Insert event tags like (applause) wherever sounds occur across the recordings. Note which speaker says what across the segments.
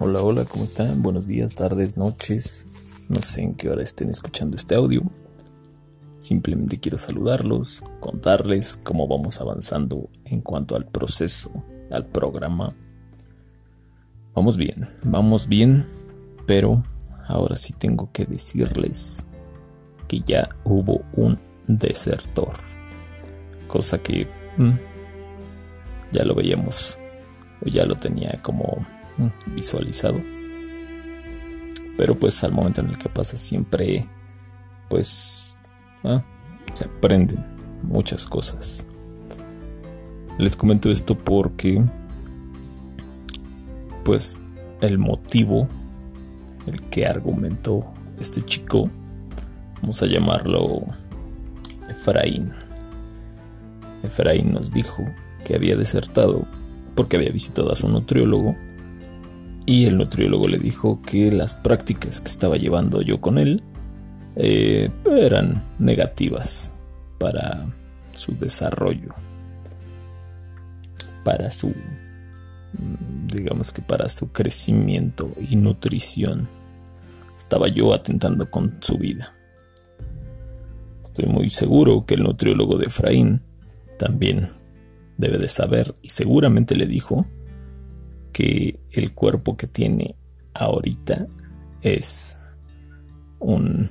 Speaker 1: Hola, hola, ¿cómo están? Buenos días, tardes, noches. No sé en qué hora estén escuchando este audio. Simplemente quiero saludarlos, contarles cómo vamos avanzando en cuanto al proceso, al programa. Vamos bien, vamos bien, pero ahora sí tengo que decirles que ya hubo un desertor. Cosa que mm, ya lo veíamos, o ya lo tenía como visualizado. Pero pues al momento en el que pasa siempre, pues Ah, se aprenden muchas cosas. Les comento esto porque, pues, el motivo, el que argumentó este chico, vamos a llamarlo Efraín. Efraín nos dijo que había desertado porque había visitado a su nutriólogo y el nutriólogo le dijo que las prácticas que estaba llevando yo con él eh, eran negativas para su desarrollo, para su, mm, digamos que para su crecimiento y nutrición. Estaba yo atentando con su vida. Estoy muy seguro que el nutriólogo de Efraín también debe de saber y seguramente le dijo que el cuerpo que tiene ahorita es un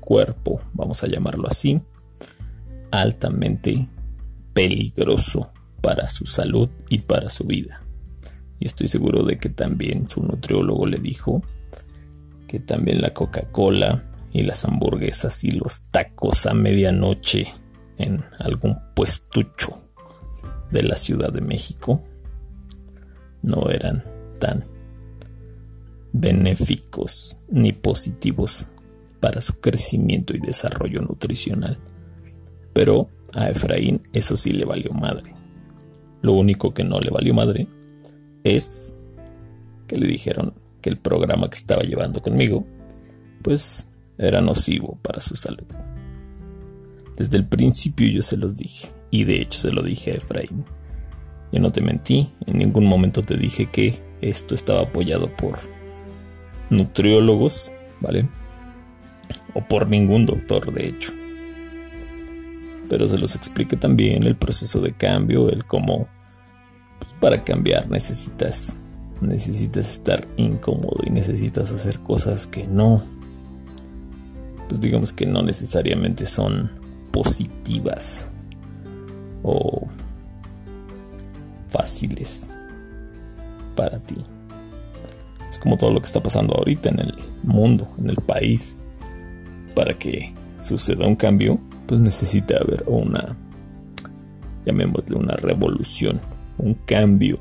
Speaker 1: cuerpo, vamos a llamarlo así, altamente peligroso para su salud y para su vida. Y estoy seguro de que también su nutriólogo le dijo que también la Coca-Cola y las hamburguesas y los tacos a medianoche en algún puestucho de la Ciudad de México no eran tan benéficos ni positivos para su crecimiento y desarrollo nutricional. Pero a Efraín eso sí le valió madre. Lo único que no le valió madre es que le dijeron que el programa que estaba llevando conmigo, pues era nocivo para su salud. Desde el principio yo se los dije, y de hecho se lo dije a Efraín. Yo no te mentí, en ningún momento te dije que esto estaba apoyado por nutriólogos, ¿vale? o por ningún doctor de hecho. Pero se los expliqué también el proceso de cambio, el cómo pues, para cambiar necesitas necesitas estar incómodo y necesitas hacer cosas que no pues digamos que no necesariamente son positivas o fáciles para ti. Es como todo lo que está pasando ahorita en el mundo, en el país para que suceda un cambio, pues necesita haber una, llamémosle una revolución, un cambio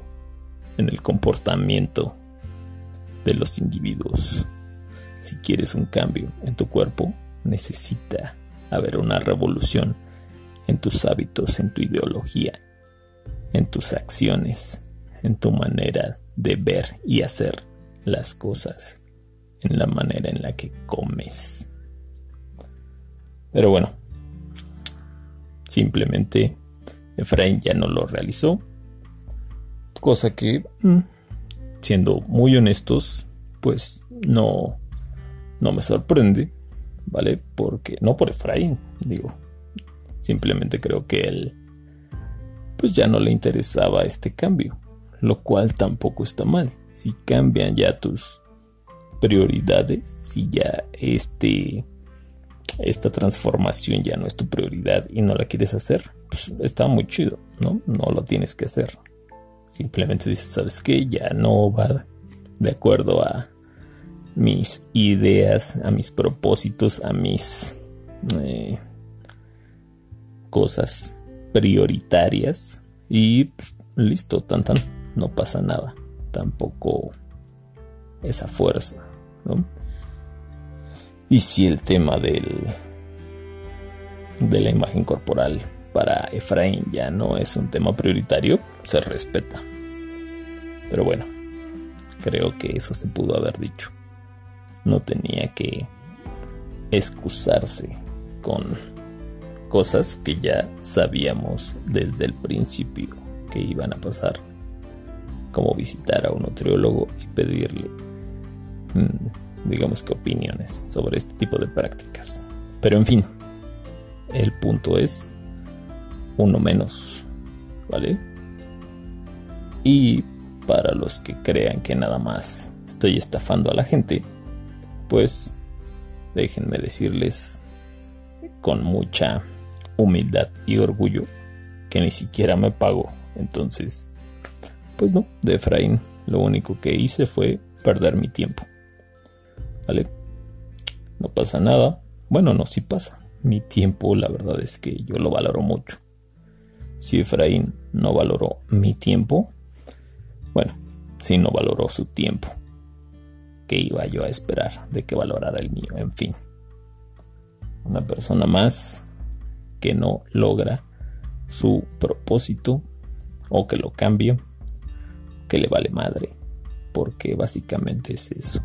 Speaker 1: en el comportamiento de los individuos. Si quieres un cambio en tu cuerpo, necesita haber una revolución en tus hábitos, en tu ideología, en tus acciones, en tu manera de ver y hacer las cosas, en la manera en la que comes. Pero bueno, simplemente Efraín ya no lo realizó. Cosa que, mm, siendo muy honestos, pues no, no me sorprende, ¿vale? Porque, no por Efraín, digo, simplemente creo que él, pues ya no le interesaba este cambio, lo cual tampoco está mal. Si cambian ya tus prioridades, si ya este esta transformación ya no es tu prioridad y no la quieres hacer, pues está muy chido, ¿no? No lo tienes que hacer. Simplemente dices, ¿sabes qué? Ya no va de acuerdo a mis ideas, a mis propósitos, a mis eh, cosas prioritarias y pues, listo, tan tan, no pasa nada. Tampoco esa fuerza, ¿no? Y si el tema del de la imagen corporal para Efraín ya no es un tema prioritario, se respeta. Pero bueno, creo que eso se pudo haber dicho. No tenía que excusarse con cosas que ya sabíamos desde el principio que iban a pasar. como visitar a un nutriólogo y pedirle, mm, digamos que opiniones sobre este tipo de prácticas. Pero en fin, el punto es uno menos, ¿vale? Y para los que crean que nada más estoy estafando a la gente, pues déjenme decirles con mucha humildad y orgullo que ni siquiera me pago. Entonces, pues no, de Efraín lo único que hice fue perder mi tiempo. ¿Vale? No pasa nada. Bueno, no, sí pasa. Mi tiempo, la verdad es que yo lo valoro mucho. Si Efraín no valoró mi tiempo, bueno, si no valoró su tiempo, ¿qué iba yo a esperar de que valorara el mío? En fin, una persona más que no logra su propósito o que lo cambie, que le vale madre, porque básicamente es eso.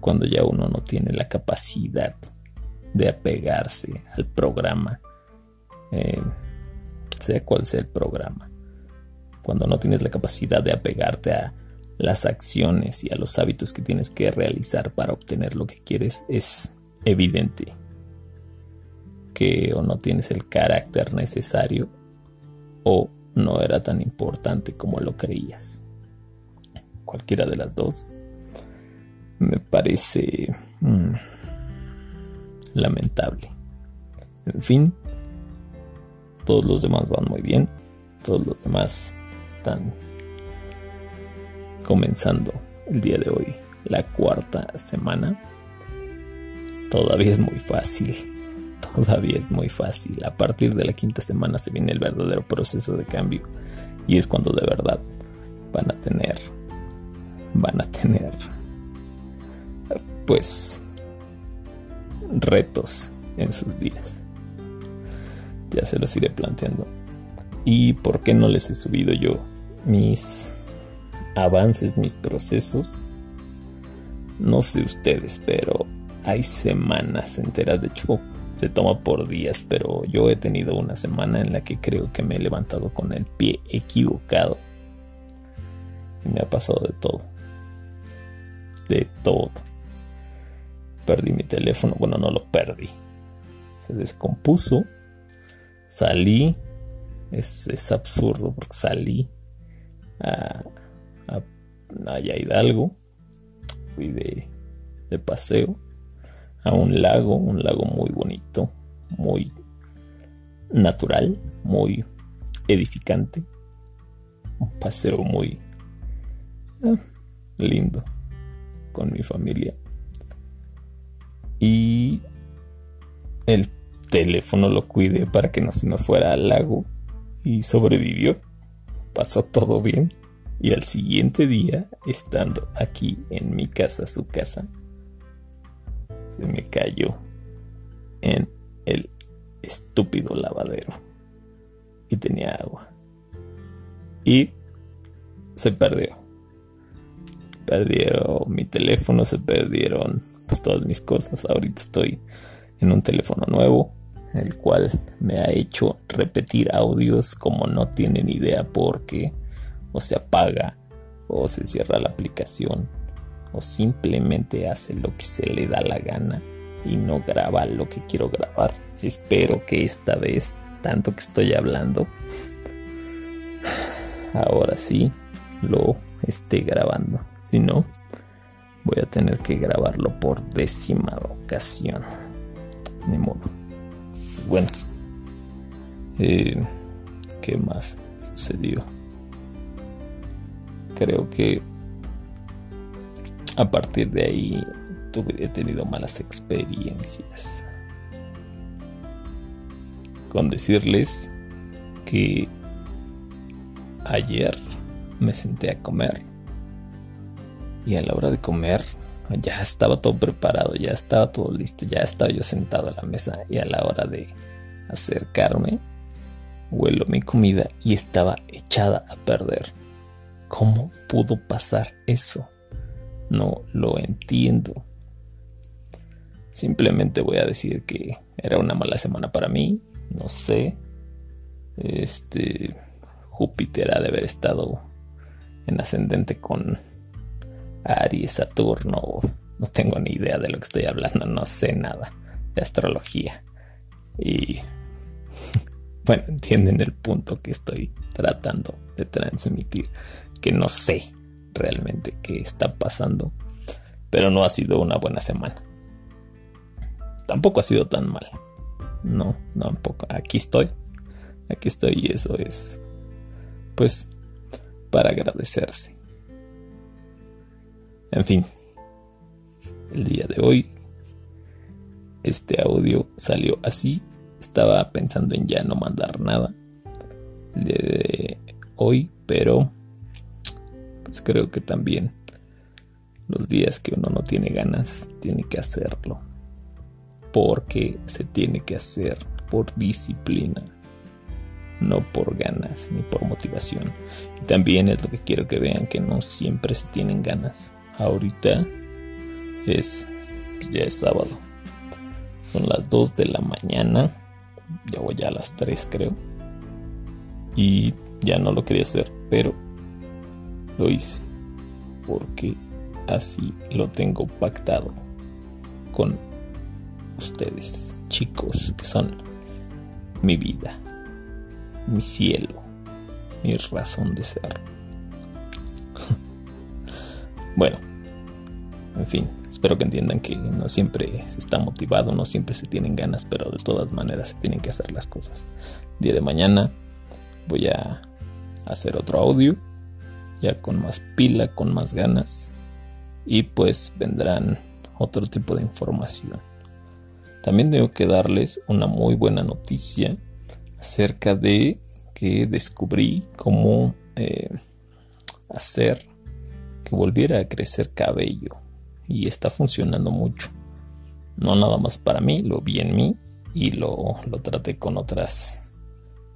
Speaker 1: Cuando ya uno no tiene la capacidad de apegarse al programa, eh, sea cual sea el programa, cuando no tienes la capacidad de apegarte a las acciones y a los hábitos que tienes que realizar para obtener lo que quieres, es evidente que o no tienes el carácter necesario o no era tan importante como lo creías. Cualquiera de las dos me parece mm, lamentable. En fin, todos los demás van muy bien, todos los demás están comenzando el día de hoy la cuarta semana. Todavía es muy fácil todavía es muy fácil. A partir de la quinta semana se viene el verdadero proceso de cambio. Y es cuando de verdad van a tener, van a tener, pues, retos en sus días. Ya se los iré planteando. ¿Y por qué no les he subido yo mis avances, mis procesos? No sé ustedes, pero hay semanas enteras, de hecho se toma por días, pero yo he tenido una semana en la que creo que me he levantado con el pie equivocado. Y me ha pasado de todo. De todo. Perdí mi teléfono, bueno, no lo perdí. Se descompuso. Salí. Es, absurdo porque salí a, a, Hidalgo. Fui de, de paseo a un lago, un lago muy bonito, muy natural, muy edificante, un paseo muy ah, lindo con mi familia. Y el teléfono lo cuidé para que no se me fuera al lago y sobrevivió. Pasó todo bien. Y al siguiente día, estando aquí en mi casa, su casa, se me cayó en el estúpido lavadero y tenía agua. Y se perdió. Perdieron mi teléfono se perdieron pues, todas mis cosas. Ahorita estoy en un teléfono nuevo el cual me ha hecho repetir audios como no tienen idea porque o se apaga o se cierra la aplicación o simplemente hace lo que se le da la gana y no graba lo que quiero grabar. Espero que esta vez, tanto que estoy hablando, ahora sí lo esté grabando. Si no, voy a tener que grabarlo por décima ocasión. Ni modo. Bueno, eh, ¿qué más sucedió? Creo que a partir de ahí tuve, he tenido malas experiencias. Con decirles que ayer me senté a comer y a la hora de comer ya estaba todo preparado, ya estaba todo listo, ya estaba yo sentado a la mesa y a la hora de acercarme huelo mi comida y estaba echada a perder. ¿Cómo pudo pasar eso? No lo entiendo. Simplemente voy a decir que era una mala semana para mí. No sé. Este. Júpiter ha de haber estado en ascendente con Aries, Saturno. No tengo ni idea de lo que estoy hablando, no sé nada de astrología. Y (laughs) bueno, entienden el punto que estoy tratando de transmitir, que no sé realmente qué está pasando, pero no ha sido una buena semana. Tampoco ha sido tan mala. No, tampoco. Aquí estoy. Aquí estoy y eso es, pues, para agradecerse. En fin, el día de hoy, este audio salió así. Estaba pensando en ya no mandar nada el día de hoy, pero pues creo que también los días que uno no tiene ganas, tiene que hacerlo. Porque se tiene que hacer por disciplina no por ganas ni por motivación. Y también es lo que quiero que vean, que no siempre se tienen ganas. Ahorita es, ya es sábado. Son las 2 de la mañana. Ya voy a las 3 creo. Y ya no lo quería hacer, pero lo hice. Porque así lo tengo pactado con ustedes, chicos, que son mi vida mi cielo, mi razón de ser. (laughs) bueno, en fin, espero que entiendan que no siempre se está motivado, no siempre se tienen ganas, pero de todas maneras se tienen que hacer las cosas. día de mañana voy a hacer otro audio, ya con más pila, con más ganas, y pues vendrán otro tipo de información. También tengo que darles una muy buena noticia acerca de que descubrí cómo eh, hacer que volviera a crecer cabello y está funcionando mucho. No nada más para mí, lo vi en mí y lo, lo traté con otras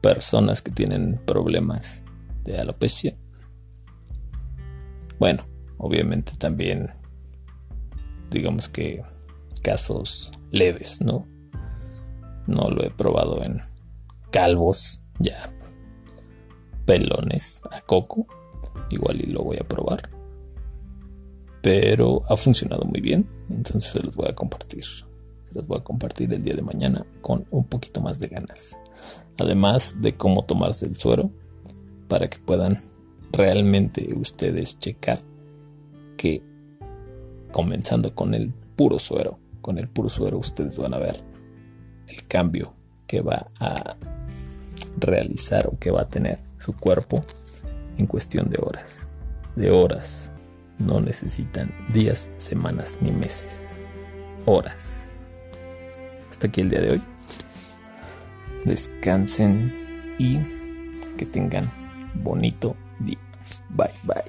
Speaker 1: personas que tienen problemas de alopecia. Bueno, obviamente también digamos que casos leves, ¿no? No lo he probado en calvos, ya pelones a coco. Igual y lo voy a probar. Pero ha funcionado muy bien. Entonces se los voy a compartir. Se los voy a compartir el día de mañana con un poquito más de ganas. Además de cómo tomarse el suero para que puedan realmente ustedes checar que comenzando con el puro suero, con el puro suero ustedes van a ver el cambio que va a realizar o que va a tener su cuerpo en cuestión de horas. De horas. No necesitan días, semanas ni meses. Horas. Hasta aquí el día de hoy. Descansen y que tengan bonito di bye bye.